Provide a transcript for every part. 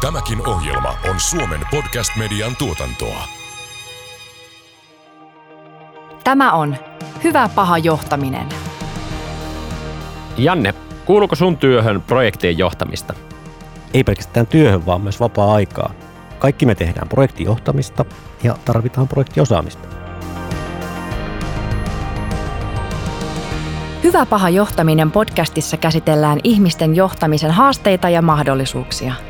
Tämäkin ohjelma on Suomen podcast-median tuotantoa. Tämä on Hyvä paha johtaminen. Janne, kuuluuko sun työhön projektien johtamista? Ei pelkästään työhön, vaan myös vapaa-aikaa. Kaikki me tehdään projektijohtamista ja tarvitaan projektiosaamista. Hyvä paha johtaminen podcastissa käsitellään ihmisten johtamisen haasteita ja mahdollisuuksia.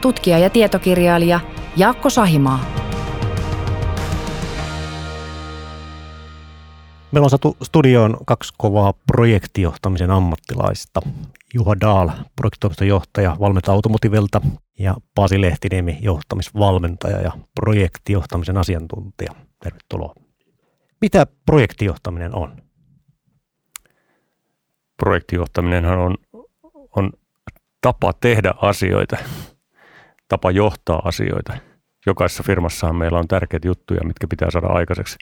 tutkija ja tietokirjailija Jaakko Sahimaa. Meillä on saatu studioon kaksi kovaa projektijohtamisen ammattilaista. Juha Daal, projektitoimiston johtaja Valmenta Automotivelta ja Pasi Lehtiniemi, johtamisvalmentaja ja projektijohtamisen asiantuntija. Tervetuloa. Mitä projektijohtaminen on? projektijohtaminenhan on, on tapa tehdä asioita, tapa johtaa asioita. Jokaisessa firmassahan meillä on tärkeitä juttuja, mitkä pitää saada aikaiseksi.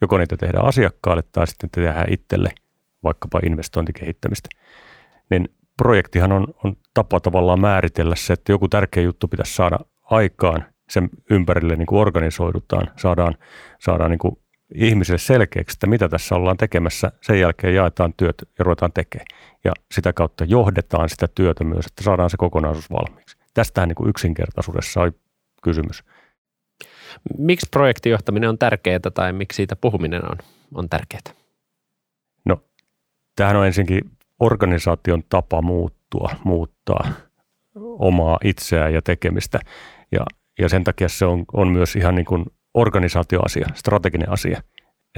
Joko niitä tehdään asiakkaalle tai sitten tehdään itselle vaikkapa investointikehittämistä. Niin projektihan on, on tapa tavallaan määritellä se, että joku tärkeä juttu pitäisi saada aikaan, sen ympärille niin kuin organisoidutaan, saadaan, saadaan niin kuin ihmisille selkeäksi, että mitä tässä ollaan tekemässä. Sen jälkeen jaetaan työt ja ruvetaan tekemään. Ja sitä kautta johdetaan sitä työtä myös, että saadaan se kokonaisuus valmiiksi. Tästähän niin kuin yksinkertaisuudessa on kysymys. Miksi projektijohtaminen on tärkeää tai miksi siitä puhuminen on, on tärkeää? No, tämähän on ensinnäkin organisaation tapa muuttua, muuttaa omaa itseään ja tekemistä. Ja, ja sen takia se on, on myös ihan niin kuin organisaatioasia, strateginen asia,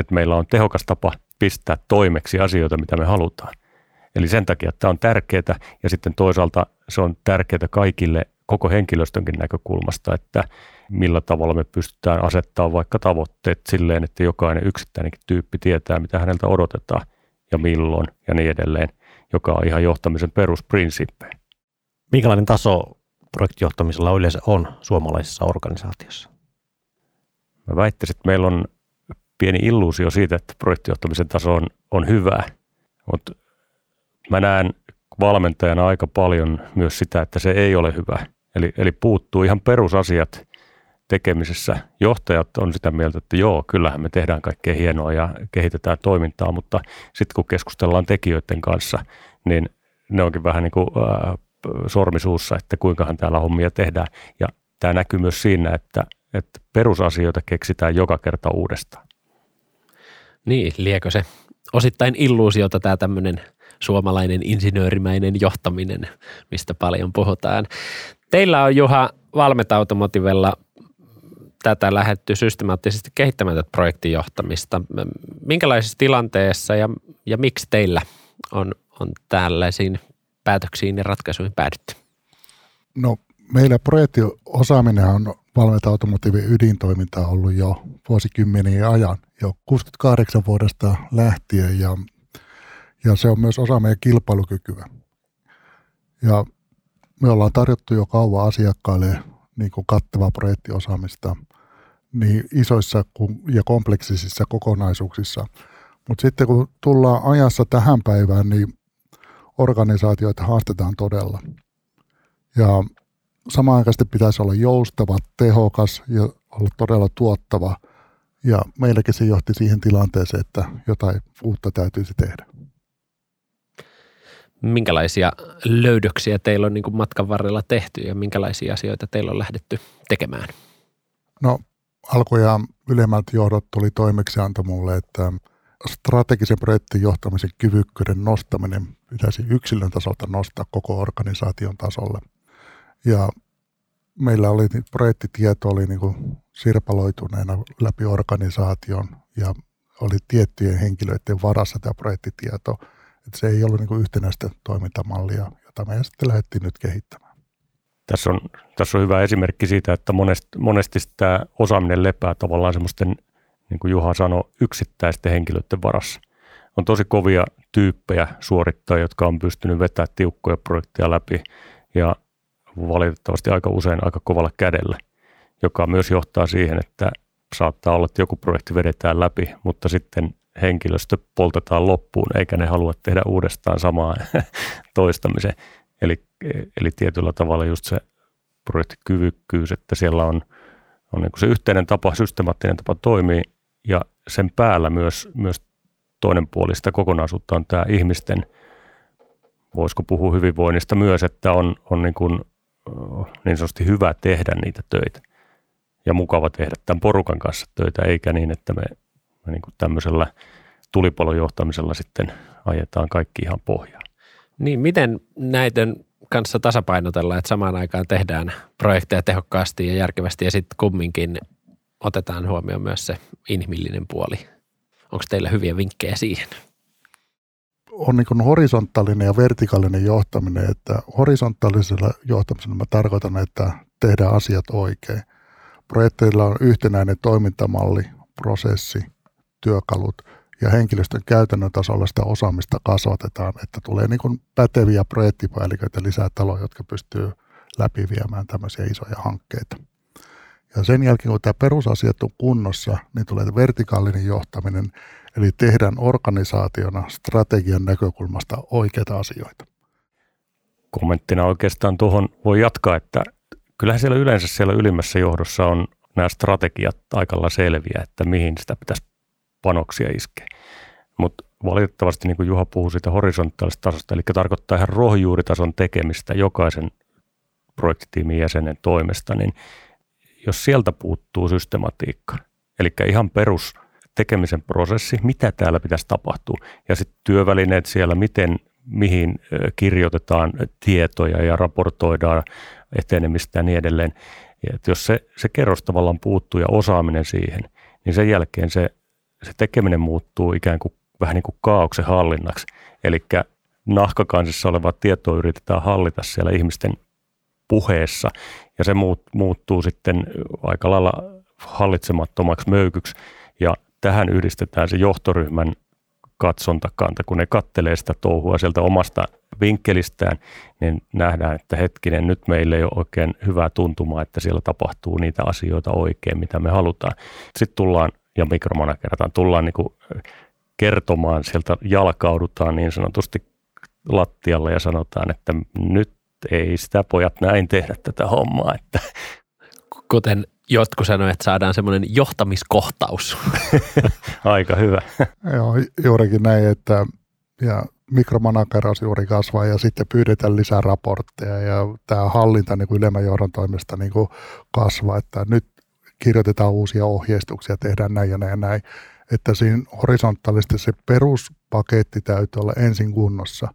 että meillä on tehokas tapa pistää toimeksi asioita, mitä me halutaan. Eli sen takia että tämä on tärkeää ja sitten toisaalta se on tärkeää kaikille koko henkilöstönkin näkökulmasta, että millä tavalla me pystytään asettamaan vaikka tavoitteet silleen, että jokainen yksittäinenkin tyyppi tietää, mitä häneltä odotetaan ja milloin ja niin edelleen, joka on ihan johtamisen perusprinsiippejä. Minkälainen taso projektijohtamisella yleensä on suomalaisessa organisaatiossa? Mä väittäisin, että meillä on pieni illuusio siitä, että projektijohtamisen taso on, on hyvä, mutta mä näen valmentajana aika paljon myös sitä, että se ei ole hyvä. Eli, eli puuttuu ihan perusasiat tekemisessä. Johtajat on sitä mieltä, että joo, kyllähän me tehdään kaikkea hienoa ja kehitetään toimintaa, mutta sitten kun keskustellaan tekijöiden kanssa, niin ne onkin vähän niin kuin äh, sormisuussa, että kuinkahan täällä hommia tehdään. Ja tämä näkyy myös siinä, että että perusasioita keksitään joka kerta uudestaan. Niin, liekö se osittain illuusiota tämä tämmöinen suomalainen insinöörimäinen johtaminen, mistä paljon puhutaan. Teillä on Juha Valmetautomotivella tätä lähetty systemaattisesti kehittämään tätä projektijohtamista. Minkälaisessa tilanteessa ja, ja miksi teillä on, on tällaisiin päätöksiin ja ratkaisuihin päädytty? No meillä projektiosaaminen on valmenta automotiivin ydintoiminta ollut jo vuosikymmeniä ajan, jo 68 vuodesta lähtien ja, ja se on myös osa meidän kilpailukykyä. Ja me ollaan tarjottu jo kauan asiakkaille niin kuin kattavaa projektiosaamista niin isoissa ja kompleksisissa kokonaisuuksissa. Mutta sitten kun tullaan ajassa tähän päivään, niin organisaatioita haastetaan todella. Ja samaan aikaan pitäisi olla joustava, tehokas ja olla todella tuottava. Ja meilläkin se johti siihen tilanteeseen, että jotain uutta täytyisi tehdä. Minkälaisia löydöksiä teillä on niin kuin matkan varrella tehty ja minkälaisia asioita teillä on lähdetty tekemään? No alkujaan ylemmältä johdot tuli toimeksianto mulle, että strategisen projektin johtamisen kyvykkyyden nostaminen pitäisi yksilön tasolta nostaa koko organisaation tasolle – ja meillä oli projektitieto oli niin kuin sirpaloituneena läpi organisaation ja oli tiettyjen henkilöiden varassa tämä projektitieto. Että se ei ollut niin kuin yhtenäistä toimintamallia, jota me sitten lähdettiin nyt kehittämään. Tässä on, tässä on hyvä esimerkki siitä, että monesti, monesti tämä osaaminen lepää tavallaan semmoisten, niin kuin Juha sanoi, yksittäisten henkilöiden varassa. On tosi kovia tyyppejä suorittaa, jotka on pystynyt vetämään tiukkoja projekteja läpi ja valitettavasti aika usein aika kovalla kädellä, joka myös johtaa siihen, että saattaa olla, että joku projekti vedetään läpi, mutta sitten henkilöstö poltetaan loppuun, eikä ne halua tehdä uudestaan samaa toistamisen. Eli, eli tietyllä tavalla just se projektikyvykkyys, että siellä on, on niin se yhteinen tapa, systemaattinen tapa toimii ja sen päällä myös, myös toinen puoli sitä kokonaisuutta on tämä ihmisten, voisiko puhua hyvinvoinnista myös, että on, on niin, kuin, niin sanotusti hyvä tehdä niitä töitä ja mukava tehdä tämän porukan kanssa töitä, eikä niin, että me, me niin kuin tämmöisellä tulipalon johtamisella sitten ajetaan kaikki ihan pohjaan. Niin, miten näiden kanssa tasapainotella, että samaan aikaan tehdään projekteja tehokkaasti ja järkevästi ja sitten kumminkin otetaan huomioon myös se inhimillinen puoli. Onko teillä hyviä vinkkejä siihen? On niin horisontaalinen ja vertikaalinen johtaminen, että horisontaalisella johtamisella mä tarkoitan, että tehdään asiat oikein. Projekteilla on yhtenäinen toimintamalli, prosessi, työkalut – ja henkilöstön käytännön tasolla sitä osaamista kasvatetaan, että tulee niin kuin päteviä projektipäälliköitä lisää taloja, jotka pystyy läpiviemään tämmöisiä isoja hankkeita. Ja sen jälkeen, kun tämä perusasiat on kunnossa, niin tulee vertikaalinen johtaminen, eli tehdään organisaationa strategian näkökulmasta oikeita asioita. Kommenttina oikeastaan tuohon voi jatkaa, että kyllähän siellä yleensä siellä ylimmässä johdossa on nämä strategiat aikalla selviä, että mihin sitä pitäisi panoksia iskee. Mutta valitettavasti, niin kuin Juha puhui siitä horisontaalisesta tasosta, eli tarkoittaa ihan rohjuuritason tekemistä jokaisen projektitiimin jäsenen toimesta, niin jos sieltä puuttuu systematiikka, eli ihan perus tekemisen prosessi, mitä täällä pitäisi tapahtua, ja sitten työvälineet siellä, miten, mihin kirjoitetaan tietoja ja raportoidaan etenemistä ja niin edelleen. Että jos se, se kerros tavallaan puuttuu ja osaaminen siihen, niin sen jälkeen se se tekeminen muuttuu ikään kuin vähän niin kuin kaauksen hallinnaksi. Eli nahkakansissa olevaa tietoa yritetään hallita siellä ihmisten puheessa ja se muut, muuttuu sitten aika lailla hallitsemattomaksi möykyksi ja tähän yhdistetään se johtoryhmän katsontakanta, kun ne kattelee sitä touhua sieltä omasta vinkkelistään, niin nähdään, että hetkinen, nyt meillä ei ole oikein hyvää tuntumaa, että siellä tapahtuu niitä asioita oikein, mitä me halutaan. Sitten tullaan ja mikromanagerataan. Tullaan niin kuin kertomaan, sieltä jalkaudutaan niin sanotusti lattialle ja sanotaan, että nyt ei sitä pojat näin tehdä tätä hommaa. Että. Kuten jotkut sanoivat, että saadaan semmoinen johtamiskohtaus. Aika hyvä. Joo, juurikin näin, että ja mikromanageraus juuri kasvaa ja sitten pyydetään lisää raportteja ja tämä hallinta niin kuin ylemmän johdon toimesta niin kuin kasvaa, että nyt kirjoitetaan uusia ohjeistuksia, tehdään näin ja näin ja näin. Että siinä horisontaalisesti se peruspaketti täytyy olla ensin kunnossa.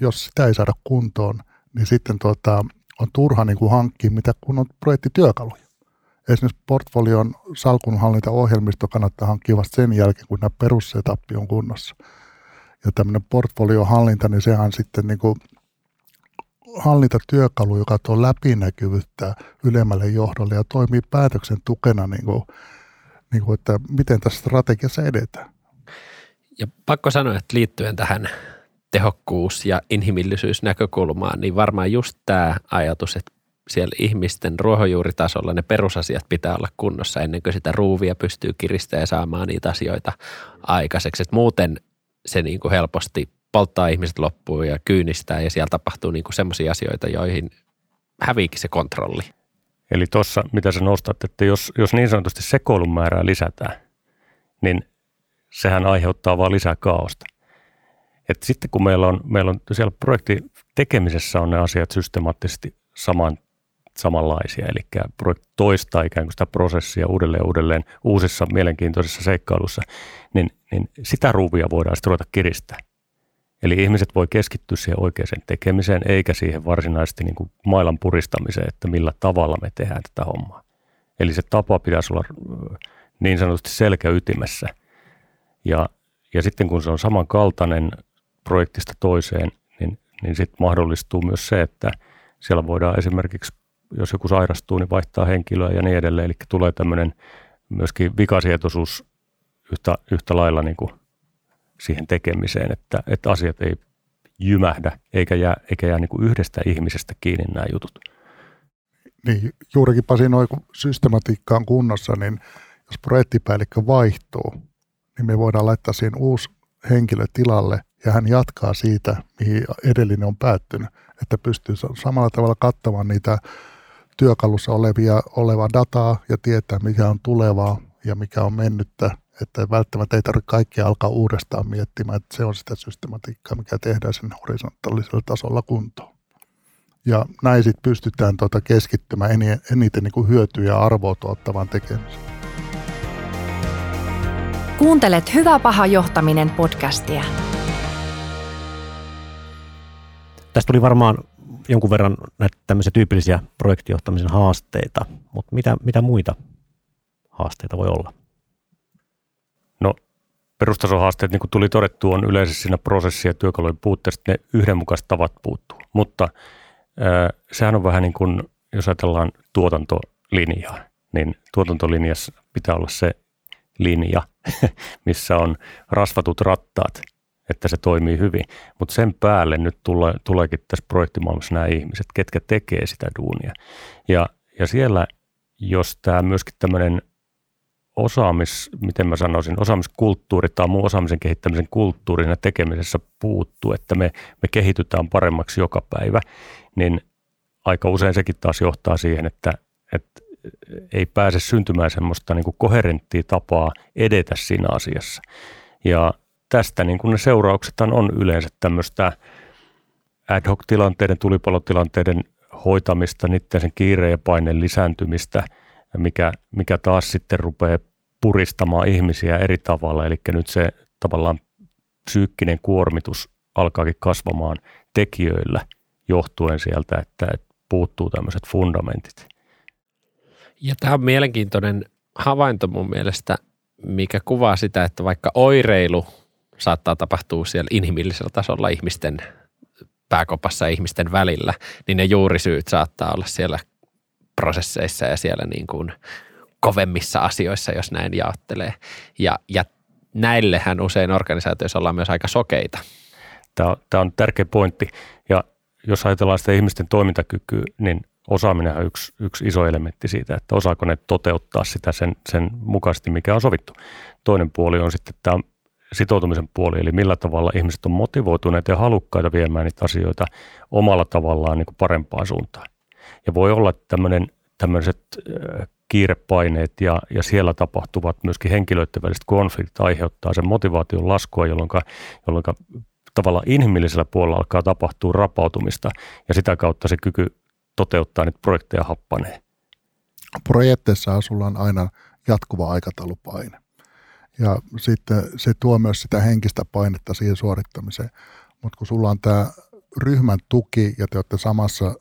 Jos sitä ei saada kuntoon, niin sitten tuota, on turha niin kuin hankkia mitä kunnon projektityökaluja. Esimerkiksi portfolion salkunhallintaohjelmisto kannattaa hankkia vasta sen jälkeen, kun nämä perussetappi on kunnossa. Ja tämmöinen portfoliohallinta, niin sehän sitten niin kuin hallintatyökalu, joka tuo läpinäkyvyyttä ylemmälle johdolle ja toimii päätöksen tukena, niin kuin, niin kuin, että miten tässä strategiassa edetään. Ja pakko sanoa, että liittyen tähän tehokkuus- ja inhimillisyysnäkökulmaan, niin varmaan just tämä ajatus, että siellä ihmisten ruohonjuuritasolla ne perusasiat pitää olla kunnossa ennen kuin sitä ruuvia pystyy kiristämään ja saamaan niitä asioita aikaiseksi. Et muuten se niin kuin helposti polttaa ihmiset loppuun ja kyynistää ja siellä tapahtuu niin semmoisia asioita, joihin häviikin se kontrolli. Eli tuossa, mitä sä nostat, että jos, jos niin sanotusti sekoilun määrää lisätään, niin sehän aiheuttaa vaan lisää kaaosta. Et sitten kun meillä on, meillä on siellä projekti tekemisessä on ne asiat systemaattisesti saman, samanlaisia, eli projekti toistaa ikään kuin sitä prosessia uudelleen uudelleen uusissa mielenkiintoisissa seikkailussa, niin, niin sitä ruuvia voidaan sitten ruveta kiristää. Eli ihmiset voi keskittyä siihen oikeaan tekemiseen, eikä siihen varsinaisesti niin kuin mailan puristamiseen, että millä tavalla me tehdään tätä hommaa. Eli se tapa pitäisi olla niin sanotusti selkäytimessä. Ja, ja sitten kun se on samankaltainen projektista toiseen, niin, niin sitten mahdollistuu myös se, että siellä voidaan esimerkiksi jos joku sairastuu, niin vaihtaa henkilöä ja niin edelleen. Eli tulee tämmöinen myöskin vikasietoisuus yhtä, yhtä lailla niin kuin siihen tekemiseen, että, että asiat ei jymähdä eikä jää, eikä jää niin kuin yhdestä ihmisestä kiinni nämä jutut. Niin, juurikin Pasi, noin kun systematiikka on kunnossa, niin jos projektipäällikkö vaihtuu, niin me voidaan laittaa siihen uusi henkilö tilalle ja hän jatkaa siitä, mihin edellinen on päättynyt, että pystyy samalla tavalla kattamaan niitä työkalussa olevia, olevaa dataa ja tietää, mikä on tulevaa ja mikä on mennyttä, että välttämättä ei tarvitse kaikkea alkaa uudestaan miettimään, että se on sitä systematiikkaa, mikä tehdään sen horisontaalisella tasolla kuntoon. Ja näin sitten pystytään tuota keskittymään eniten, niin kuin hyötyä ja arvoa tuottavaan tekemiseen. Kuuntelet Hyvä paha johtaminen podcastia. Tästä tuli varmaan jonkun verran näitä tämmöisiä tyypillisiä projektijohtamisen haasteita, mutta mitä, mitä muita haasteita voi olla? Perustason haasteet, niin kuin tuli todettu, on yleensä siinä prosessi- ja työkalujen puutteesta, ne yhdenmukaiset tavat puuttuu. Mutta äh, sehän on vähän niin kuin, jos ajatellaan tuotantolinjaa, niin tuotantolinjassa pitää olla se linja, missä on rasvatut rattaat, että se toimii hyvin. Mutta sen päälle nyt tule, tuleekin tässä projektimaailmassa nämä ihmiset, ketkä tekee sitä duunia. Ja, ja siellä, jos tämä myöskin tämmöinen osaamis, miten mä sanoisin, osaamiskulttuuri tai muu osaamisen kehittämisen kulttuurina tekemisessä puuttuu, että me, me kehitytään paremmaksi joka päivä, niin aika usein sekin taas johtaa siihen, että, että ei pääse syntymään semmoista niin kuin koherenttia tapaa edetä siinä asiassa. Ja tästä niin kuin ne seuraukset on yleensä tämmöistä ad hoc-tilanteiden, tulipalotilanteiden hoitamista, niiden sen kiireen ja paineen lisääntymistä, mikä, mikä taas sitten rupeaa puristamaan ihmisiä eri tavalla. Eli nyt se tavallaan psyykkinen kuormitus alkaakin kasvamaan tekijöillä johtuen sieltä, että, että puuttuu tämmöiset fundamentit. Ja tämä on mielenkiintoinen havainto mun mielestä, mikä kuvaa sitä, että vaikka oireilu saattaa tapahtua siellä inhimillisellä tasolla ihmisten pääkopassa ja ihmisten välillä, niin ne juurisyyt saattaa olla siellä prosesseissa ja siellä niin kuin kovemmissa asioissa, jos näin jaottelee. Ja, ja näillehän usein organisaatioissa ollaan myös aika sokeita. Tämä on, tämä on tärkeä pointti. Ja jos ajatellaan sitä ihmisten toimintakykyä, niin osaaminen on yksi, yksi iso elementti siitä, että osaako ne toteuttaa sitä sen, sen mukaisesti, mikä on sovittu. Toinen puoli on sitten tämä sitoutumisen puoli, eli millä tavalla ihmiset on motivoituneita ja halukkaita viemään niitä asioita omalla tavallaan niin kuin parempaan suuntaan. Ja voi olla, että tämmöiset kiirepaineet ja, ja siellä tapahtuvat myöskin henkilöiden väliset konfliktit aiheuttaa sen motivaation laskua, jolloin, jolloin tavallaan inhimillisellä puolella alkaa tapahtua rapautumista ja sitä kautta se kyky toteuttaa niitä projekteja happanee. Projekteissa sulla on aina jatkuva aikataulupaine. Ja sitten se tuo myös sitä henkistä painetta siihen suorittamiseen. Mutta kun sulla on tämä ryhmän tuki ja te olette samassa,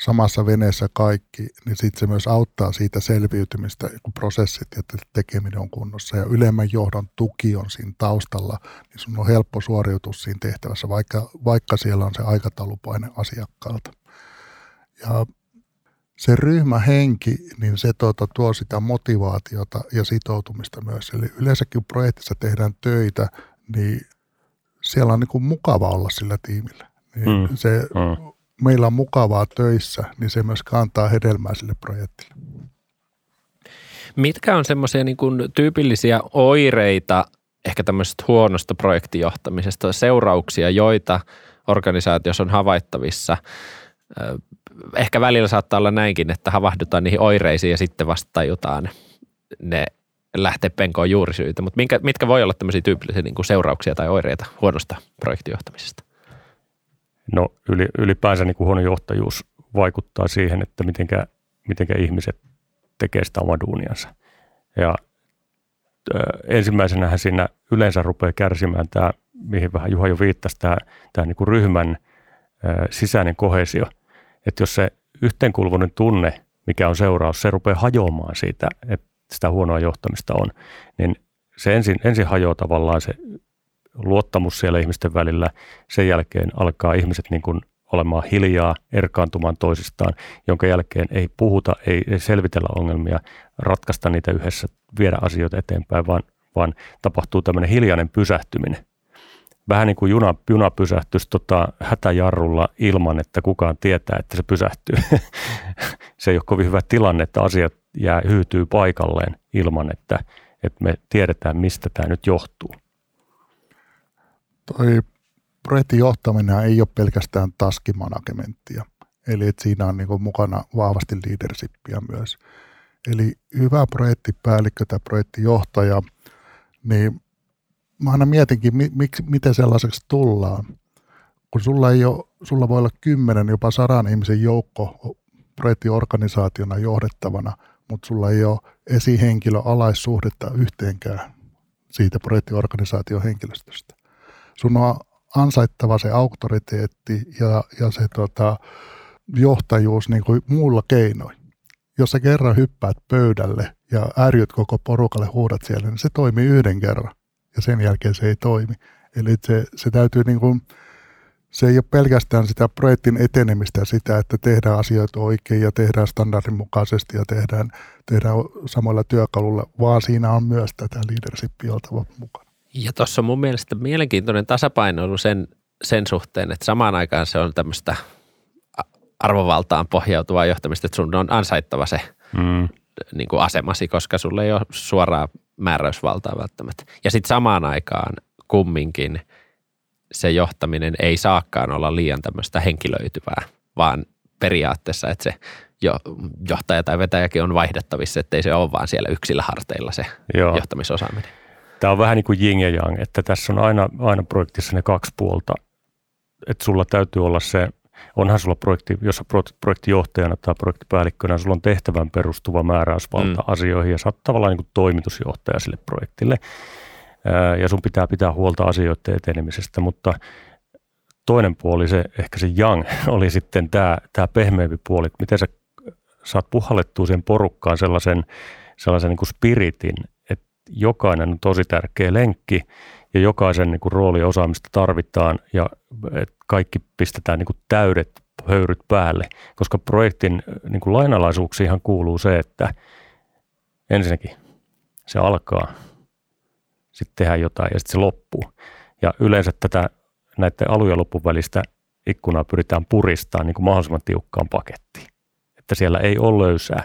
samassa veneessä kaikki, niin sitten se myös auttaa siitä selviytymistä, kun prosessit ja tekeminen on kunnossa. Ja ylemmän johdon tuki on siinä taustalla, niin sun on helppo suoriutus siinä tehtävässä, vaikka, vaikka siellä on se aikataulupaine asiakkaalta. Ja se ryhmähenki, niin se tuota, tuo sitä motivaatiota ja sitoutumista myös. Eli yleensäkin kun projektissa tehdään töitä, niin siellä on niin kuin mukava olla sillä tiimillä. Niin mm. se, mm. Meillä on mukavaa töissä, niin se myös kantaa hedelmää sille projektille. Mitkä on semmoisia niin tyypillisiä oireita ehkä tämmöisestä huonosta projektijohtamisesta, seurauksia, joita organisaatiossa on havaittavissa – ehkä välillä saattaa olla näinkin, että havahdutaan niihin oireisiin ja sitten vasta tajutaan ne lähtee penkoon juurisyitä. Mutta minkä, mitkä voi olla tämmöisiä tyypillisiä niin kuin seurauksia tai oireita huonosta projektijohtamisesta? No yli, ylipäänsä niin kuin huono johtajuus vaikuttaa siihen, että mitenkä, mitenkä ihmiset tekee sitä omaa duuniansa. Ja ö, ensimmäisenähän siinä yleensä rupeaa kärsimään tämä, mihin vähän Juha jo viittasi, tämä, tämä niin kuin ryhmän ö, sisäinen kohesio – että jos se yhteenkuuluvuuden tunne, mikä on seuraus, se rupeaa hajoamaan siitä, että sitä huonoa johtamista on, niin se ensin, ensin hajoaa tavallaan se luottamus siellä ihmisten välillä. Sen jälkeen alkaa ihmiset niin kuin olemaan hiljaa, erkaantumaan toisistaan, jonka jälkeen ei puhuta, ei, selvitellä ongelmia, ratkaista niitä yhdessä, viedä asioita eteenpäin, vaan, vaan tapahtuu tämmöinen hiljainen pysähtyminen. Vähän niin kuin juna, juna pysähtyisi tota, hätäjarrulla ilman, että kukaan tietää, että se pysähtyy. se ei ole kovin hyvä tilanne, että asiat jää, hyytyy paikalleen ilman, että, että me tiedetään, mistä tämä nyt johtuu. Toi projektin johtaminen ei ole pelkästään taskimanagementtia. Eli että siinä on niin mukana vahvasti leadershipia myös. Eli hyvä projektipäällikkö tai projektijohtaja, niin mä aina mietinkin, miksi, miten sellaiseksi tullaan. Kun sulla, ei ole, sulla voi olla kymmenen, jopa sadan ihmisen joukko projektiorganisaationa johdettavana, mutta sulla ei ole esihenkilö alaissuhdetta yhteenkään siitä projektiorganisaation henkilöstöstä. Sun on ansaittava se auktoriteetti ja, ja se tota, johtajuus niin kuin muulla keinoin. Jos sä kerran hyppäät pöydälle ja ärjyt koko porukalle huudat siellä, niin se toimii yhden kerran ja sen jälkeen se ei toimi. Eli se, se täytyy niin kuin, se ei ole pelkästään sitä projektin etenemistä sitä, että tehdään asioita oikein ja tehdään standardin mukaisesti ja tehdään, tehdään samoilla työkaluilla, vaan siinä on myös tätä leadershipia oltava mukana. Ja tuossa on mun mielestä mielenkiintoinen tasapainoilu sen, sen suhteen, että samaan aikaan se on tämmöistä arvovaltaan pohjautuvaa johtamista, että sun on ansaittava se mm. niin kuin asemasi, koska sulle ei ole suoraa määräysvaltaa välttämättä. Ja sitten samaan aikaan kumminkin se johtaminen ei saakaan olla liian tämmöistä henkilöityvää, vaan periaatteessa, että se jo, johtaja tai vetäjäkin on vaihdettavissa, ettei se ole vaan siellä yksillä harteilla se Joo. johtamisosaaminen. Tämä on vähän niin kuin yin ja yang, että tässä on aina, aina projektissa ne kaksi puolta. Että sulla täytyy olla se, onhan sulla projekti, jos projektijohtajana tai projektipäällikkönä, sulla on tehtävän perustuva määräysvalta mm. asioihin ja sä oot tavallaan niin kuin toimitusjohtaja sille projektille. Ja sun pitää pitää huolta asioiden etenemisestä, mutta toinen puoli, se ehkä se yang, oli sitten tämä, tämä pehmeämpi puoli, että miten sä saat puhallettua sen porukkaan sellaisen, sellaisen niin kuin spiritin, jokainen on tosi tärkeä lenkki ja jokaisen niin kuin, rooli osaamista tarvitaan ja kaikki pistetään niin kuin, täydet höyryt päälle, koska projektin niin kuin, lainalaisuuksiinhan kuuluu se, että ensinnäkin se alkaa, sitten tehdään jotain ja sitten se loppuu. Ja yleensä tätä näiden alu- ja välistä ikkunaa pyritään puristamaan niin kuin mahdollisimman tiukkaan pakettiin. Että siellä ei ole löysää.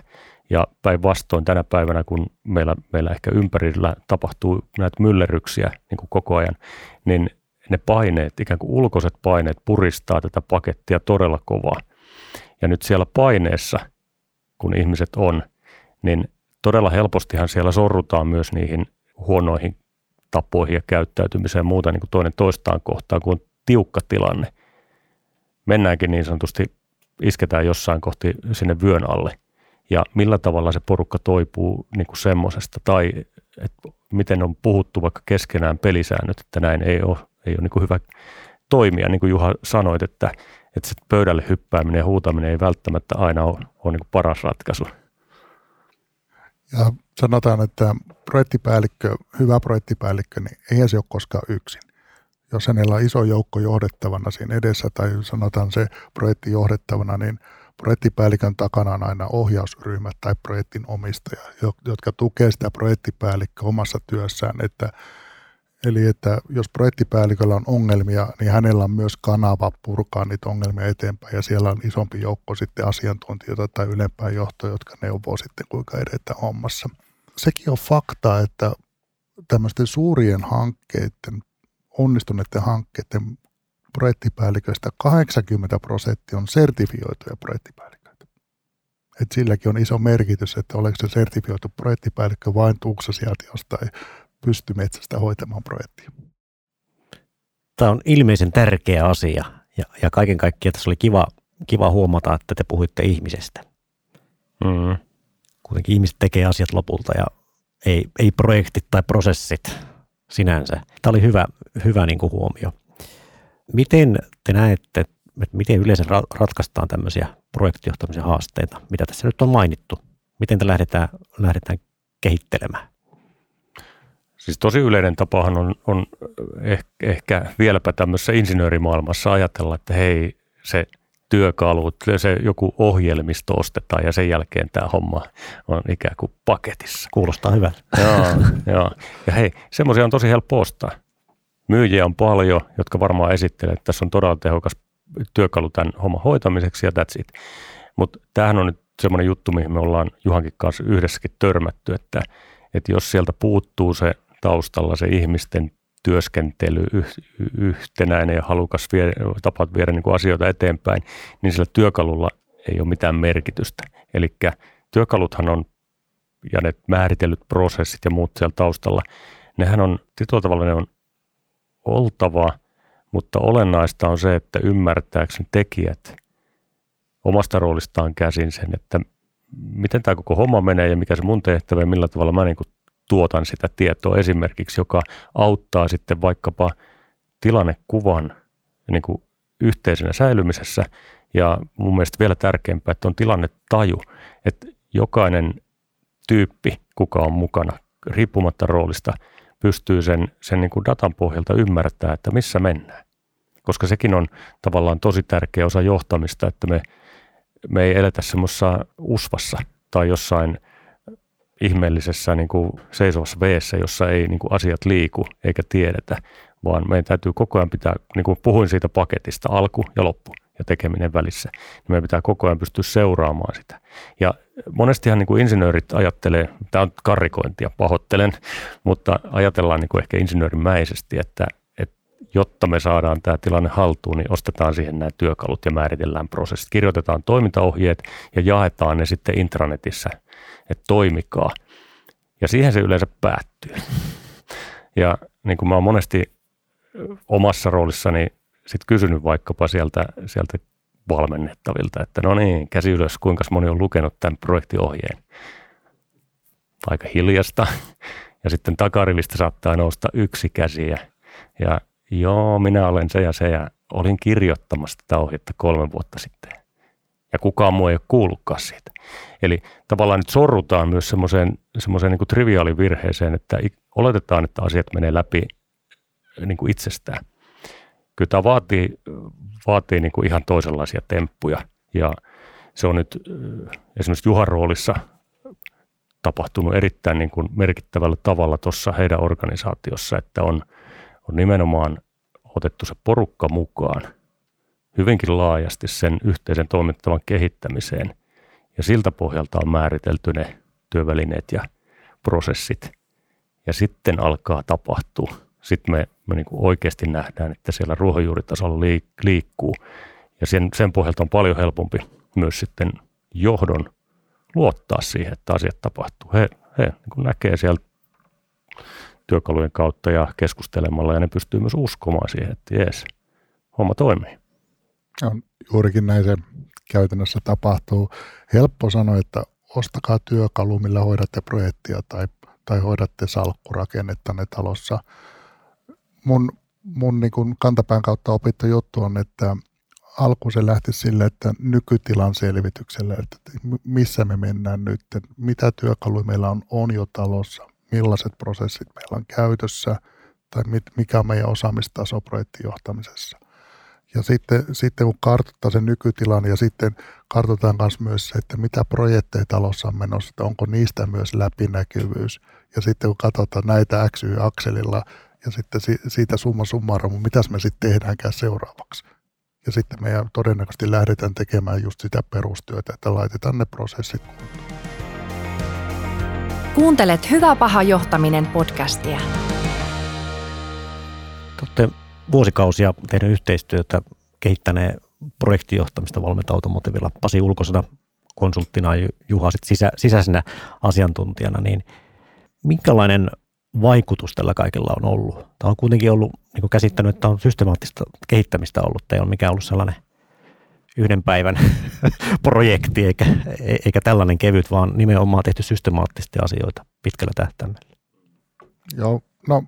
Ja päinvastoin tänä päivänä, kun meillä, meillä ehkä ympärillä tapahtuu näitä myllerryksiä niin kuin koko ajan, niin ne paineet, ikään kuin ulkoiset paineet puristaa tätä pakettia todella kovaa. Ja nyt siellä paineessa, kun ihmiset on, niin todella helpostihan siellä sorrutaan myös niihin huonoihin tapoihin ja käyttäytymiseen ja muuta niin kuin toinen toistaan kohtaan, kun on tiukka tilanne. Mennäänkin niin sanotusti, isketään jossain kohti sinne vyön alle – ja millä tavalla se porukka toipuu niin kuin semmoisesta tai että miten on puhuttu vaikka keskenään pelisäännöt, että näin ei ole, ei ole niin kuin hyvä toimia. Niin kuin Juha sanoit, että, että se pöydälle hyppääminen ja huutaminen ei välttämättä aina ole, ole niin kuin paras ratkaisu. Ja sanotaan, että projektipäällikkö, hyvä projektipäällikkö, niin eihän se ole koskaan yksin. Jos hänellä on iso joukko johdettavana siinä edessä tai sanotaan se projekti johdettavana, niin – projektipäällikön takana on aina ohjausryhmät tai projektin omistaja, jotka tukee sitä projektipäällikköä omassa työssään. Että, eli että jos projektipäälliköllä on ongelmia, niin hänellä on myös kanava purkaa niitä ongelmia eteenpäin ja siellä on isompi joukko sitten asiantuntijoita tai ylempää johtoa, jotka neuvoo sitten kuinka edetä hommassa. Sekin on fakta, että tämmöisten suurien hankkeiden, onnistuneiden hankkeiden projektipäälliköistä 80 prosenttia on sertifioituja projektipäälliköitä. Et silläkin on iso merkitys, että oliko se sertifioitu projektipäällikkö vain tuuksa sieltä jostain pystymetsästä hoitamaan projektia. Tämä on ilmeisen tärkeä asia ja, ja kaiken kaikkiaan tässä oli kiva, kiva huomata, että te puhuitte ihmisestä. Mm. Kuitenkin ihmiset tekee asiat lopulta ja ei, ei projektit tai prosessit sinänsä. Tämä oli hyvä, hyvä niin kuin huomio. Miten te näette, että miten yleensä ratkaistaan tämmöisiä projektijohtamisen haasteita, mitä tässä nyt on mainittu? Miten te lähdetään, lähdetään kehittelemään? Siis tosi yleinen tapahan on, on ehkä, ehkä vieläpä tämmöisessä insinöörimaailmassa ajatella, että hei, se työkalut, se joku ohjelmisto ostetaan ja sen jälkeen tämä homma on ikään kuin paketissa. Kuulostaa hyvä. joo, joo. Ja hei, semmoisia on tosi helppo ostaa. Myyjiä on paljon, jotka varmaan esittelee, että tässä on todella tehokas työkalu tämän homman hoitamiseksi ja that's it. Mutta tämähän on nyt semmoinen juttu, mihin me ollaan Juhankin kanssa yhdessäkin törmätty, että, että jos sieltä puuttuu se taustalla se ihmisten työskentely, yhtenäinen ja halukas vie, tapat viedä niin kuin asioita eteenpäin, niin sillä työkalulla ei ole mitään merkitystä. Eli työkaluthan on, ja ne määritellyt prosessit ja muut siellä taustalla, nehän on, tietyllä tavalla ne on oltava, mutta olennaista on se, että ymmärtääkseni tekijät omasta roolistaan käsin sen, että miten tämä koko homma menee ja mikä se mun tehtävä ja millä tavalla mä niin kuin tuotan sitä tietoa esimerkiksi, joka auttaa sitten vaikkapa tilannekuvan niin kuin yhteisenä säilymisessä. Ja mun mielestä vielä tärkeämpää, että on tilannetaju, että jokainen tyyppi, kuka on mukana, riippumatta roolista, pystyy sen, sen niin kuin datan pohjalta ymmärtämään, että missä mennään. Koska sekin on tavallaan tosi tärkeä osa johtamista, että me, me ei eletä semmoisessa usvassa tai jossain – ihmeellisessä niin kuin seisovassa veessä, jossa ei niin kuin asiat liiku eikä tiedetä, vaan meidän täytyy koko ajan pitää, niin kuin puhuin siitä paketista, alku ja loppu ja tekeminen välissä, niin meidän pitää koko ajan pystyä seuraamaan sitä. Ja monestihan niin kuin insinöörit ajattelee, tämä on karrikointia, pahoittelen, mutta ajatellaan niin kuin ehkä insinöörimäisesti, että, että jotta me saadaan tämä tilanne haltuun, niin ostetaan siihen nämä työkalut ja määritellään prosessit. Kirjoitetaan toimintaohjeet ja jaetaan ne sitten intranetissä – että toimikaa. Ja siihen se yleensä päättyy. Ja niin kuin mä oon monesti omassa roolissani sitten kysynyt vaikkapa sieltä, sieltä valmennettavilta, että no niin, käsi ylös, kuinka moni on lukenut tämän projektiohjeen. Aika hiljasta. Ja sitten takarivistä saattaa nousta yksi käsi ja, ja joo, minä olen se ja se ja olin kirjoittamassa tätä ohjetta kolme vuotta sitten ja kukaan muu ei ole kuullutkaan siitä. Eli tavallaan nyt sorrutaan myös semmoiseen, semmoiseen niin triviaaliin virheeseen, että oletetaan, että asiat menee läpi niin kuin itsestään. Kyllä tämä vaatii, vaatii niin kuin ihan toisenlaisia temppuja ja se on nyt esimerkiksi Juhan roolissa tapahtunut erittäin niin kuin merkittävällä tavalla tuossa heidän organisaatiossa, että on, on nimenomaan otettu se porukka mukaan – hyvinkin laajasti sen yhteisen toimintavan kehittämiseen. Ja siltä pohjalta on määritelty ne työvälineet ja prosessit. Ja sitten alkaa tapahtua. Sitten me, me niin oikeasti nähdään, että siellä ruohonjuuritasolla liikkuu. Ja sen, sen pohjalta on paljon helpompi myös sitten johdon luottaa siihen, että asiat tapahtuu. He, he niin näkee sieltä työkalujen kautta ja keskustelemalla ja ne pystyy myös uskomaan siihen, että jees, homma toimii. On juurikin näin se käytännössä tapahtuu. Helppo sanoa, että ostakaa työkalu, millä hoidatte projektia tai, tai hoidatte salkkurakennettanne talossa. Mun, mun niin kuin kantapään kautta opittu juttu on, että alku se lähti sille, että nykytilan selvityksellä, että missä me mennään nyt, mitä työkaluja meillä on, on jo talossa, millaiset prosessit meillä on käytössä tai mikä on meidän osaamistaso projektijohtamisessa – ja sitten, sitten kun kartoittaa sen nykytilan ja sitten kartoitetaan myös se, että mitä projekteja talossa on menossa, että onko niistä myös läpinäkyvyys. Ja sitten kun katsotaan näitä XY-akselilla ja sitten siitä summa summarum, mitäs me sitten tehdäänkään seuraavaksi. Ja sitten me todennäköisesti lähdetään tekemään just sitä perustyötä, että laitetaan ne prosessit kuntoon. Kuuntelet Hyvä paha johtaminen podcastia. Totte vuosikausia tehnyt yhteistyötä kehittäneen projektijohtamista Valmenta Automotivilla Pasi Ulkosena konsulttina ja Juha sit sisä, sisäisenä asiantuntijana, niin minkälainen vaikutus tällä kaikella on ollut? Tämä on kuitenkin ollut, niin kuin käsittänyt, että on systemaattista kehittämistä ollut, ei ole mikään ollut sellainen yhden päivän projekti, eikä, eikä tällainen kevyt, vaan nimenomaan tehty systemaattisesti asioita pitkällä tähtäimellä. Joo, no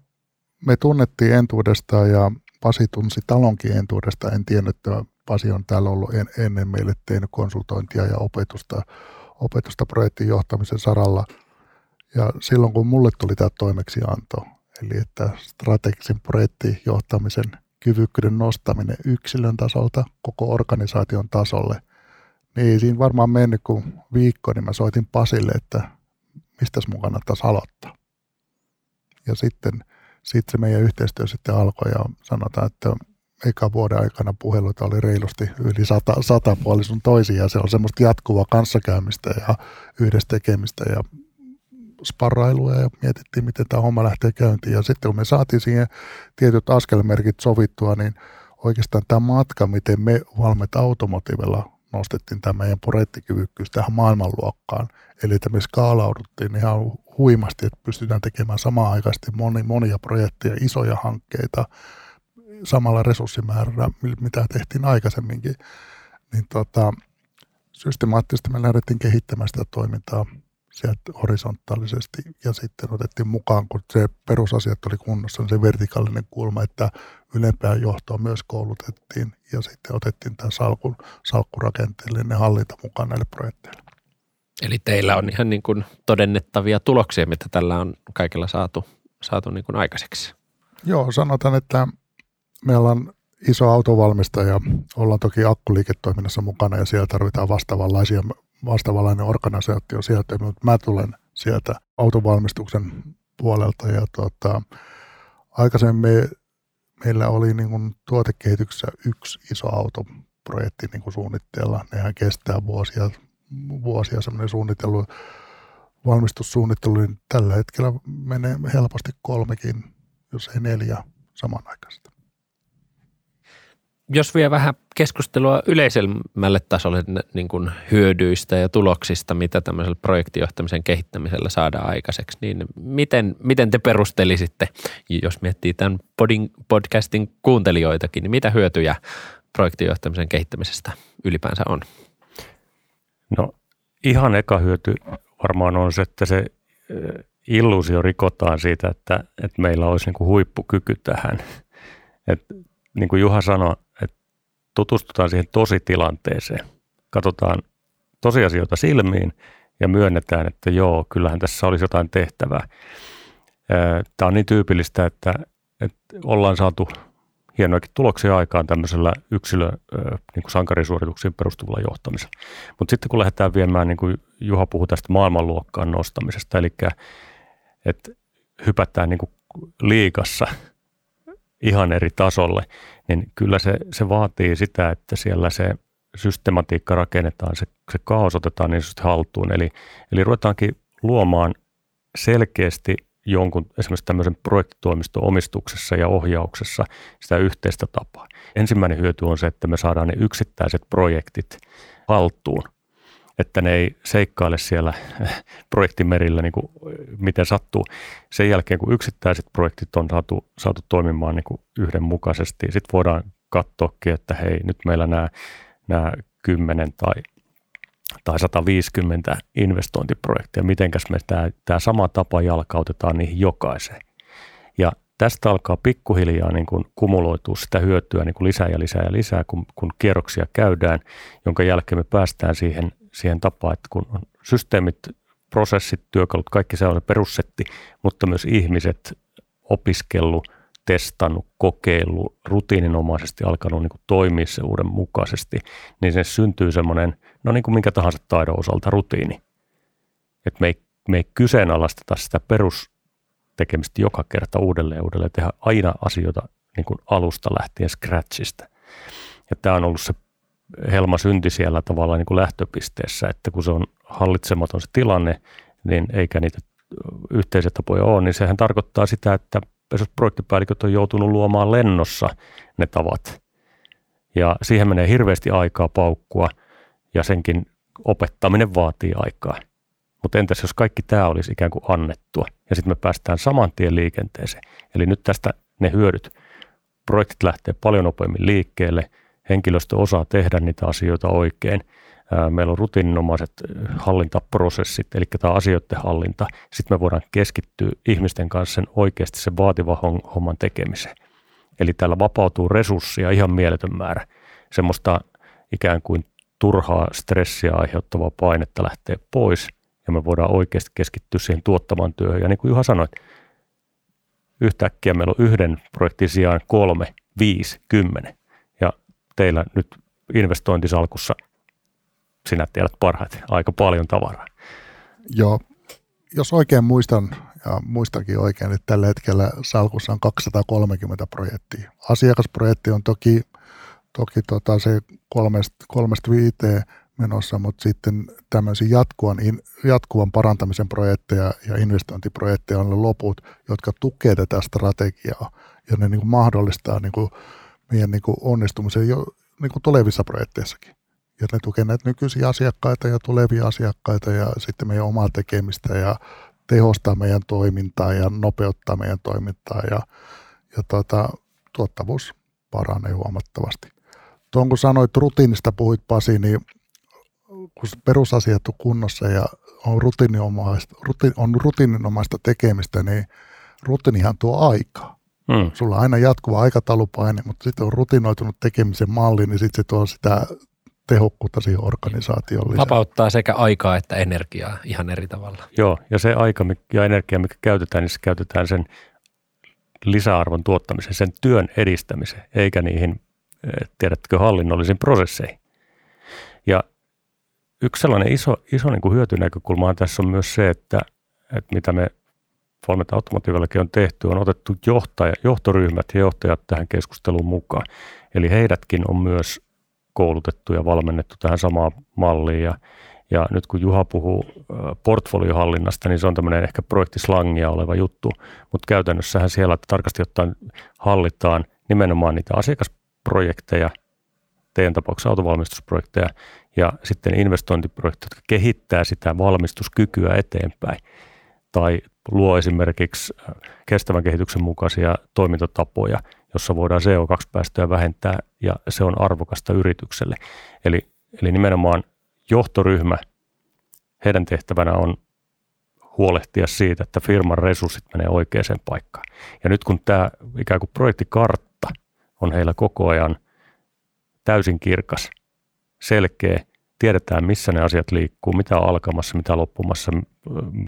me tunnettiin entuudestaan ja Pasi tunsi talonkin entuudesta. En tiennyt, että Pasi on täällä ollut en, ennen meille tehnyt konsultointia ja opetusta, opetusta projektin johtamisen saralla. Ja silloin kun mulle tuli tämä toimeksianto, eli että strategisen projektijohtamisen kyvykkyyden nostaminen yksilön tasolta koko organisaation tasolle, niin ei siinä varmaan mennyt kuin viikko, niin mä soitin Pasille, että mistäs mun kannattaisi aloittaa. Ja sitten, sitten se meidän yhteistyö sitten alkoi ja sanotaan, että eka vuoden aikana puheluita oli reilusti yli sata, sata puoli sun toisiin ja se on semmoista jatkuvaa kanssakäymistä ja yhdessä tekemistä ja sparrailua ja mietittiin, miten tämä homma lähtee käyntiin. Ja sitten kun me saatiin siihen tietyt askelmerkit sovittua, niin oikeastaan tämä matka, miten me Valmet Automotivella nostettiin tämä meidän projektikyvykkyys tähän maailmanluokkaan. Eli että me skaalauduttiin ihan huimasti, että pystytään tekemään samaan aikaisesti moni, monia projekteja, isoja hankkeita samalla resurssimäärällä, mitä tehtiin aikaisemminkin. Niin tota, systemaattisesti me lähdettiin kehittämään sitä toimintaa sieltä horisontaalisesti ja sitten otettiin mukaan, kun se perusasiat oli kunnossa, niin se vertikaalinen kulma, että ylempää johtoa myös koulutettiin ja sitten otettiin tämä salkun, salkkurakenteellinen hallinta mukaan näille projekteille. Eli teillä on ihan niin kuin todennettavia tuloksia, mitä tällä on kaikilla saatu, saatu niin kuin aikaiseksi. Joo, sanotaan, että meillä on iso autovalmistaja, ollaan toki akkuliiketoiminnassa mukana ja siellä tarvitaan vastaavanlaisia vastaavanlainen organisaatio sieltä, mutta mä tulen sieltä autovalmistuksen puolelta. Ja tuota, aikaisemmin me, meillä oli niin kuin tuotekehityksessä yksi iso autoprojekti niin kuin suunnitteilla. Nehän kestää vuosia, vuosia semmoinen suunnittelu, valmistussuunnittelu, niin tällä hetkellä menee helposti kolmekin, jos ei neljä samanaikaisesti jos vielä vähän keskustelua yleisemmälle tasolle niin kuin hyödyistä ja tuloksista, mitä tämmöisellä projektijohtamisen kehittämisellä saadaan aikaiseksi, niin miten, miten te perustelisitte, jos miettii tämän podin, podcastin kuuntelijoitakin, niin mitä hyötyjä projektijohtamisen kehittämisestä ylipäänsä on? No ihan eka hyöty varmaan on se, että se illuusio rikotaan siitä, että, että meillä olisi niin kuin huippukyky tähän. Et niin kuin Juha sanoi, tutustutaan siihen tositilanteeseen, katsotaan tosiasioita silmiin ja myönnetään, että joo, kyllähän tässä olisi jotain tehtävää. Tämä on niin tyypillistä, että, että ollaan saatu hienoakin tuloksia aikaan tämmöisellä yksilö niin kuin sankarisuorituksiin perustuvalla johtamisella. Mutta sitten kun lähdetään viemään, niin kuin Juha puhui tästä maailmanluokkaan nostamisesta, eli että hypätään niin kuin liikassa – ihan eri tasolle, niin kyllä se, se vaatii sitä, että siellä se systematiikka rakennetaan, se, se kaos otetaan niin haltuun. Eli, eli ruvetaankin luomaan selkeästi jonkun esimerkiksi tämmöisen projektitoimiston omistuksessa ja ohjauksessa sitä yhteistä tapaa. Ensimmäinen hyöty on se, että me saadaan ne yksittäiset projektit haltuun että ne ei seikkaile siellä projektimerillä niin kuin miten sattuu. Sen jälkeen, kun yksittäiset projektit on saatu, saatu toimimaan niin kuin yhdenmukaisesti, sitten voidaan katsoakin, että hei, nyt meillä nämä, nämä 10 tai, tai 150 investointiprojektia, mitenkäs me tämä, tämä sama tapa jalkautetaan niihin jokaiseen. Ja tästä alkaa pikkuhiljaa niin kuin kumuloitua sitä hyötyä niin kuin lisää ja lisää ja lisää, kun, kun kierroksia käydään, jonka jälkeen me päästään siihen siihen tapaan, että kun on systeemit, prosessit, työkalut, kaikki se on se perussetti, mutta myös ihmiset opiskellut, testannut, kokeillut, rutiininomaisesti alkanut niin kuin toimia se uuden mukaisesti, niin se syntyy semmoinen, no niin kuin minkä tahansa taidon osalta rutiini. Että me ei, me ei kyseenalaisteta sitä perustekemistä joka kerta uudelleen ja uudelleen, tehdä aina asioita niin kuin alusta lähtien scratchista. Ja tämä on ollut se helma synti siellä tavallaan niin kuin lähtöpisteessä, että kun se on hallitsematon se tilanne, niin eikä niitä yhteisiä tapoja ole, niin sehän tarkoittaa sitä, että projektipäälliköt on joutunut luomaan lennossa ne tavat. Ja siihen menee hirveästi aikaa paukkua ja senkin opettaminen vaatii aikaa. Mutta entäs jos kaikki tämä olisi ikään kuin annettua ja sitten me päästään saman tien liikenteeseen. Eli nyt tästä ne hyödyt. Projektit lähtee paljon nopeammin liikkeelle – henkilöstö osaa tehdä niitä asioita oikein. Meillä on rutiininomaiset hallintaprosessit, eli tämä asioiden hallinta. Sitten me voidaan keskittyä ihmisten kanssa sen oikeasti sen vaativan homman tekemiseen. Eli täällä vapautuu resursseja ihan mieletön määrä. Semmoista ikään kuin turhaa stressiä aiheuttavaa painetta lähtee pois ja me voidaan oikeasti keskittyä siihen tuottamaan työhön. Ja niin kuin Juha sanoi, yhtäkkiä meillä on yhden projektin sijaan kolme, viisi, kymmenen. Teillä nyt investointisalkussa, sinä tiedät parhaiten, aika paljon tavaraa. Joo, jos oikein muistan, ja muistakin oikein, että tällä hetkellä salkussa on 230 projektia. Asiakasprojekti on toki, toki tota se kolmesta, kolmesta viiteen menossa, mutta sitten tämmöisiä jatkuvan, jatkuvan parantamisen projekteja ja investointiprojekteja on loput, jotka tukevat tätä strategiaa ja ne niin kuin mahdollistaa niin kuin meidän niin kuin onnistumisen jo niin kuin tulevissa projekteissakin. Ja ne tukevat näitä nykyisiä asiakkaita ja tulevia asiakkaita ja sitten meidän omaa tekemistä ja tehostaa meidän toimintaa ja nopeuttaa meidän toimintaa ja, ja tuota, tuottavuus paranee huomattavasti. Tuon kun sanoit rutiinista, puhuit Pasi, niin kun perusasiat on kunnossa ja on rutiininomaista, rutiin, on rutiininomaista tekemistä, niin rutiinihan tuo aikaa. Mm. Sulla on aina jatkuva aikataulupaine, mutta sitten on rutinoitunut tekemisen malli, niin sitten se tuo sitä tehokkuutta siihen organisaatioon lisää. Vapauttaa sekä aikaa että energiaa ihan eri tavalla. Joo, ja se aika ja energia, mikä käytetään, niin se käytetään sen lisäarvon tuottamiseen, sen työn edistämiseen, eikä niihin, eh, tiedätkö, hallinnollisiin prosesseihin. Ja yksi sellainen iso, iso niin kuin hyötynäkökulma tässä on myös se, että, että mitä me Valmet Automotiivellakin on tehty, on otettu johtaja, johtoryhmät ja johtajat tähän keskusteluun mukaan. Eli heidätkin on myös koulutettu ja valmennettu tähän samaan malliin. Ja, ja nyt kun Juha puhuu portfoliohallinnasta, niin se on tämmöinen ehkä projektislangia oleva juttu, mutta käytännössähän siellä tarkasti ottaen hallitaan nimenomaan niitä asiakasprojekteja, teidän tapauksessa autovalmistusprojekteja ja sitten investointiprojekteja, jotka kehittää sitä valmistuskykyä eteenpäin tai luo esimerkiksi kestävän kehityksen mukaisia toimintatapoja, jossa voidaan CO2-päästöjä vähentää ja se on arvokasta yritykselle. Eli, eli nimenomaan johtoryhmä, heidän tehtävänä on huolehtia siitä, että firman resurssit menee oikeaan paikkaan. Ja nyt kun tämä ikään kuin projektikartta on heillä koko ajan täysin kirkas, selkeä, tiedetään missä ne asiat liikkuu, mitä on alkamassa, mitä loppumassa,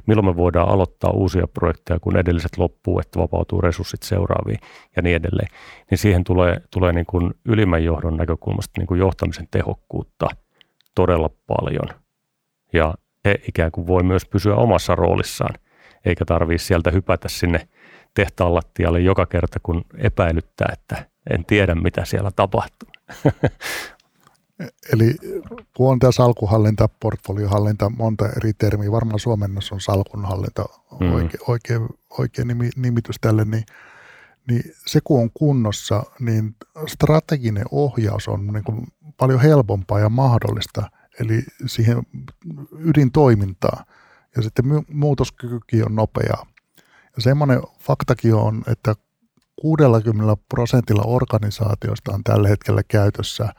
milloin me voidaan aloittaa uusia projekteja, kun edelliset loppuu, että vapautuu resurssit seuraaviin ja niin edelleen, niin siihen tulee, tulee niin kuin ylimmän johdon näkökulmasta niin kuin johtamisen tehokkuutta todella paljon. Ja he ikään kuin voi myös pysyä omassa roolissaan, eikä tarvitse sieltä hypätä sinne tehtaan lattialle joka kerta, kun epäilyttää, että en tiedä, mitä siellä tapahtuu. Eli kun on tämä salkuhallinta, portfoliohallinta, monta eri termiä, varmaan suomennossa on salkunhallinta mm. oikein, oikein, oikein nimi, nimitys tälle, niin, niin se kun on kunnossa, niin strateginen ohjaus on niin kuin paljon helpompaa ja mahdollista, eli siihen ydintoimintaan. Ja sitten muutoskykykin on nopeaa. Ja semmoinen faktakin on, että 60 prosentilla organisaatioista on tällä hetkellä käytössä –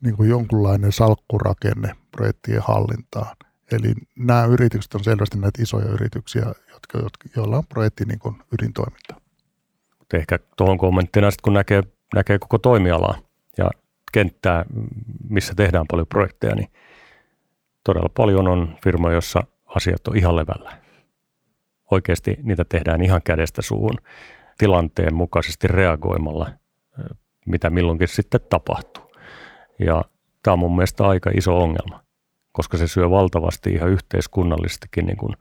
niin kuin jonkunlainen salkkurakenne projektien hallintaan. Eli nämä yritykset on selvästi näitä isoja yrityksiä, jotka, jotka, joilla on projekti niin kuin ydintoiminta. Ehkä tuohon kommenttina, kun näkee, näkee koko toimialaa ja kenttää, missä tehdään paljon projekteja, niin todella paljon on firmoja, jossa asiat on ihan levällä. Oikeasti niitä tehdään ihan kädestä suuhun tilanteen mukaisesti reagoimalla, mitä milloinkin sitten tapahtuu. Ja tämä on mun mielestä aika iso ongelma, koska se syö valtavasti ihan yhteiskunnallistakin, niin kuin,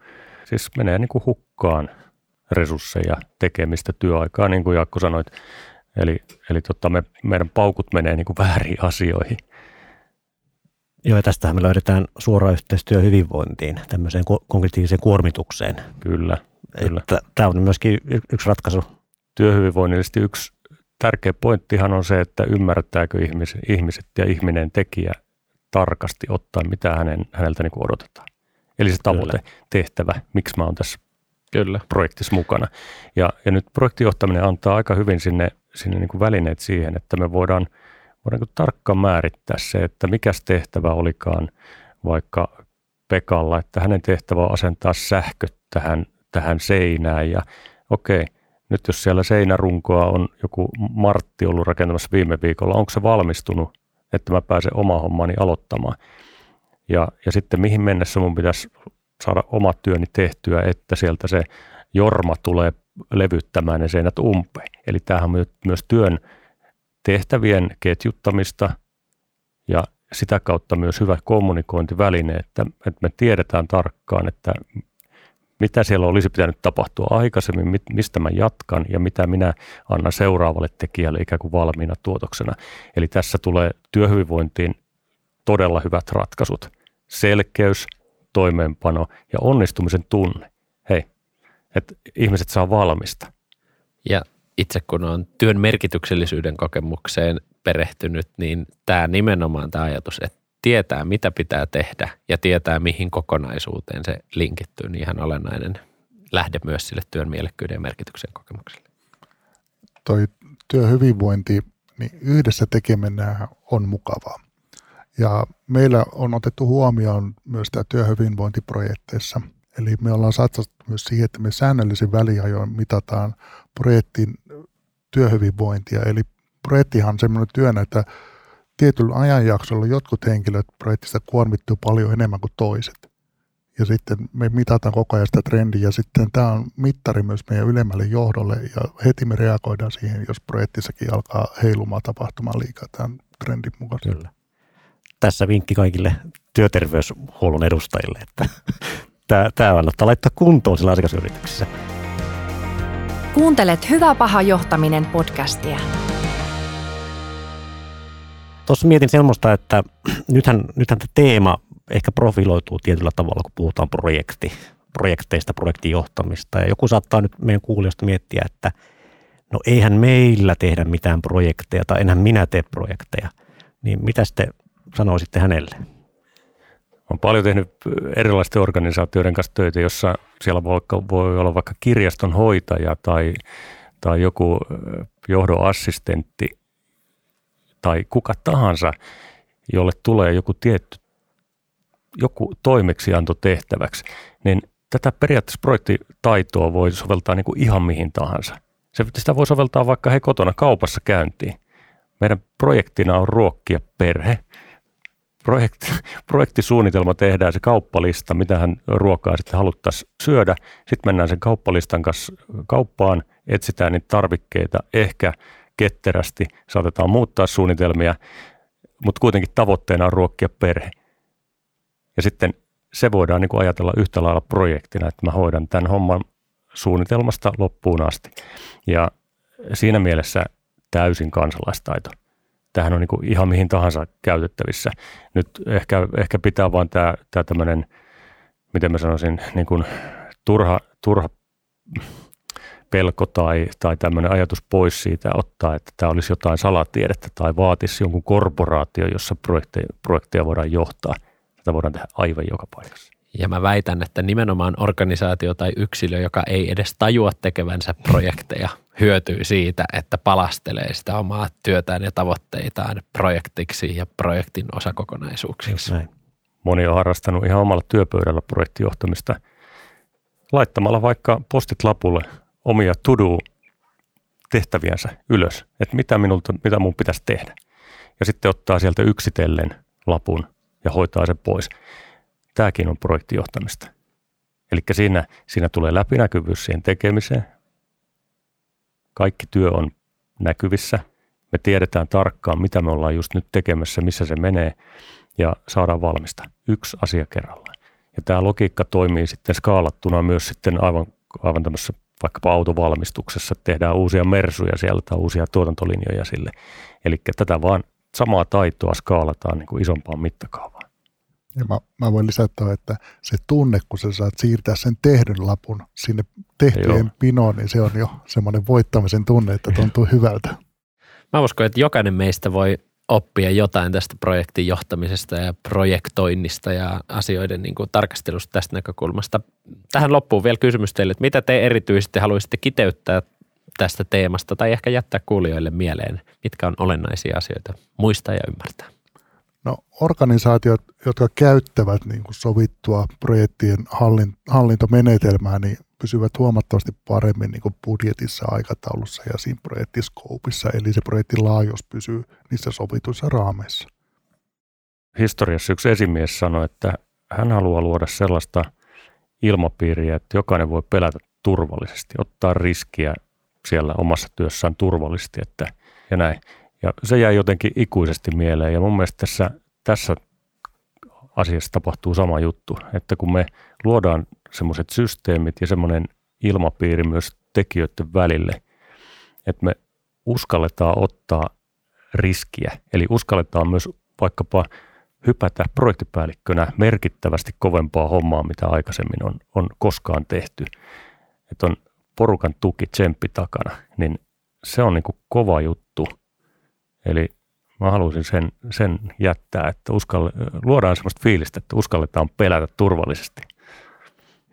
siis menee niin kuin hukkaan resursseja, tekemistä, työaikaa, niin kuin Jaakko sanoit. Eli, eli tota, me, meidän paukut menee niin kuin väärin asioihin. Joo, ja tästähän me löydetään suora yhteistyö hyvinvointiin, tämmöiseen konkreettiseen kuormitukseen. Kyllä, kyllä. Tämä on myöskin yksi ratkaisu. Työhyvinvoinnillisesti yksi tärkeä pointtihan on se, että ymmärtääkö ihmiset, ihmiset ja ihminen tekijä tarkasti ottaen, mitä hänen, häneltä niin odotetaan. Eli se tavoite, Kyllä. tehtävä, miksi mä oon tässä Kyllä. projektissa mukana. Ja, ja nyt projektijohtaminen antaa aika hyvin sinne, sinne niin kuin välineet siihen, että me voidaan, voidaan niin tarkkaan määrittää se, että mikä tehtävä olikaan vaikka Pekalla, että hänen tehtävä on asentaa sähköt tähän, tähän seinään ja okei, okay, nyt jos siellä seinärunkoa on joku Martti ollut rakentamassa viime viikolla, onko se valmistunut, että mä pääsen oma hommani aloittamaan? Ja, ja sitten mihin mennessä mun pitäisi saada omat työni tehtyä, että sieltä se jorma tulee levyttämään ne seinät umpeen. Eli tämähän on myös työn tehtävien ketjuttamista ja sitä kautta myös hyvä kommunikointiväline, että, että me tiedetään tarkkaan, että mitä siellä olisi pitänyt tapahtua aikaisemmin, mistä mä jatkan ja mitä minä annan seuraavalle tekijälle ikään kuin valmiina tuotoksena. Eli tässä tulee työhyvinvointiin todella hyvät ratkaisut. Selkeys, toimeenpano ja onnistumisen tunne. Hei, että ihmiset saa valmista. Ja itse kun on työn merkityksellisyyden kokemukseen perehtynyt, niin tämä nimenomaan tämä ajatus, että tietää mitä pitää tehdä ja tietää mihin kokonaisuuteen se linkittyy, niin ihan olennainen lähde myös sille työn mielekkyyden ja merkityksen kokemukselle. Toi työhyvinvointi, niin yhdessä tekeminen on mukavaa. Ja meillä on otettu huomioon myös tämä työhyvinvointiprojekteissa. Eli me ollaan satsattu myös siihen, että me säännöllisin väliajoin mitataan projektin työhyvinvointia. Eli projektihan on semmoinen työnä, että tietyllä ajanjaksolla jotkut henkilöt projektista kuormittuu paljon enemmän kuin toiset. Ja sitten me mitataan koko ajan sitä trendiä ja sitten tämä on mittari myös meidän ylemmälle johdolle ja heti me reagoidaan siihen, jos projektissakin alkaa heilumaan tapahtumaan liikaa tämän trendin mukaan. Kyllä. Tässä vinkki kaikille työterveyshuollon edustajille, että tämä, kannattaa laittaa kuntoon sillä asiakasyrityksessä. Kuuntelet Hyvä paha johtaminen podcastia. Tuossa mietin semmoista, että nythän, nythän tämä teema ehkä profiloituu tietyllä tavalla, kun puhutaan projekti, projekteista, projektijohtamista. Ja joku saattaa nyt meidän kuulijoista miettiä, että no eihän meillä tehdä mitään projekteja tai enhän minä tee projekteja. Niin mitä te sanoisitte hänelle? Olen paljon tehnyt erilaisten organisaatioiden kanssa töitä, jossa siellä voi, voi olla vaikka kirjaston hoitaja tai, tai joku johdon assistentti tai kuka tahansa, jolle tulee joku tietty joku toimeksianto tehtäväksi, niin tätä periaatteessa projektitaitoa voi soveltaa niin kuin ihan mihin tahansa. Se, sitä voi soveltaa vaikka he kotona kaupassa käyntiin. Meidän projektina on ruokkia perhe. Projekti, projektisuunnitelma tehdään se kauppalista, mitä hän ruokaa sitten haluttaisiin syödä. Sitten mennään sen kauppalistan kanssa kauppaan, etsitään niitä tarvikkeita, ehkä ketterästi, saatetaan muuttaa suunnitelmia, mutta kuitenkin tavoitteena on ruokkia perhe. Ja sitten se voidaan niin kuin ajatella yhtä lailla projektina, että mä hoidan tämän homman suunnitelmasta loppuun asti. Ja siinä mielessä täysin kansalaistaito. Tähän on niin kuin ihan mihin tahansa käytettävissä. Nyt ehkä, ehkä pitää vaan tämä, tämä tämmöinen, miten mä sanoisin, niin kuin turha, turha pelko tai, tai tämmöinen ajatus pois siitä ottaa, että tämä olisi jotain salatiedettä tai vaatisi jonkun korporaatio, jossa projekteja, projekteja voidaan johtaa. Tätä voidaan tehdä aivan joka paikassa. Ja mä väitän, että nimenomaan organisaatio tai yksilö, joka ei edes tajua tekevänsä projekteja, hyötyy siitä, että palastelee sitä omaa työtään ja tavoitteitaan projektiksi ja projektin osakokonaisuuksiksi. Moni on harrastanut ihan omalla työpöydällä projektijohtamista laittamalla vaikka postit lapulle omia to tehtäviänsä ylös, että mitä, minulta, mitä mun pitäisi tehdä. Ja sitten ottaa sieltä yksitellen lapun ja hoitaa sen pois. Tämäkin on projektijohtamista. Eli siinä, siinä tulee läpinäkyvyys siihen tekemiseen. Kaikki työ on näkyvissä. Me tiedetään tarkkaan, mitä me ollaan just nyt tekemässä, missä se menee ja saadaan valmista. Yksi asia kerrallaan. Ja tämä logiikka toimii sitten skaalattuna myös sitten aivan, aivan tämmöisessä vaikkapa autovalmistuksessa tehdään uusia mersuja siellä tai uusia tuotantolinjoja sille. Eli tätä vaan samaa taitoa skaalataan niin kuin isompaan mittakaavaan. Ja mä, mä voin lisätä, että se tunne, kun sä saat siirtää sen tehdyn lapun sinne tehtyjen Joo. pinoon, niin se on jo semmoinen voittamisen tunne, että tuntuu hyvältä. Mä uskon, että jokainen meistä voi oppia jotain tästä projektin johtamisesta ja projektoinnista ja asioiden niin kuin tarkastelusta tästä näkökulmasta. Tähän loppuun vielä kysymys teille, että mitä te erityisesti haluaisitte kiteyttää tästä teemasta tai ehkä jättää kuulijoille mieleen, mitkä on olennaisia asioita muistaa ja ymmärtää? No organisaatiot, jotka käyttävät niin kuin sovittua projektien hallintomenetelmää, niin pysyvät huomattavasti paremmin niin kuin budjetissa, aikataulussa ja siinä projektiskoopissa, eli se projektin laajuus pysyy niissä sovituissa raameissa. Historiassa yksi esimies sanoi, että hän haluaa luoda sellaista ilmapiiriä, että jokainen voi pelätä turvallisesti, ottaa riskiä siellä omassa työssään turvallisesti että, ja näin. Ja se jäi jotenkin ikuisesti mieleen ja mun mielestä tässä, tässä asiassa tapahtuu sama juttu, että kun me luodaan semmoiset systeemit ja semmoinen ilmapiiri myös tekijöiden välille, että me uskalletaan ottaa riskiä, eli uskalletaan myös vaikkapa hypätä projektipäällikkönä merkittävästi kovempaa hommaa, mitä aikaisemmin on, on koskaan tehty. Että on porukan tuki, tsemppi takana, niin se on niin kuin kova juttu. Eli mä haluaisin sen, sen jättää, että uskalle, luodaan sellaista fiilistä, että uskalletaan pelätä turvallisesti.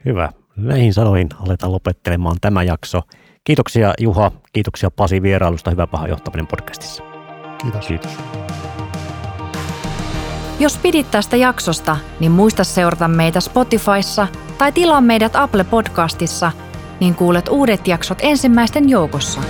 Hyvä. Näihin sanoihin aletaan lopettelemaan tämä jakso. Kiitoksia Juha, kiitoksia Pasi vierailusta Hyvä paha johtaminen podcastissa. Kiitos. Kiitos. Jos pidit tästä jaksosta, niin muista seurata meitä Spotifyssa tai tilaa meidät Apple Podcastissa, niin kuulet uudet jaksot ensimmäisten joukossa.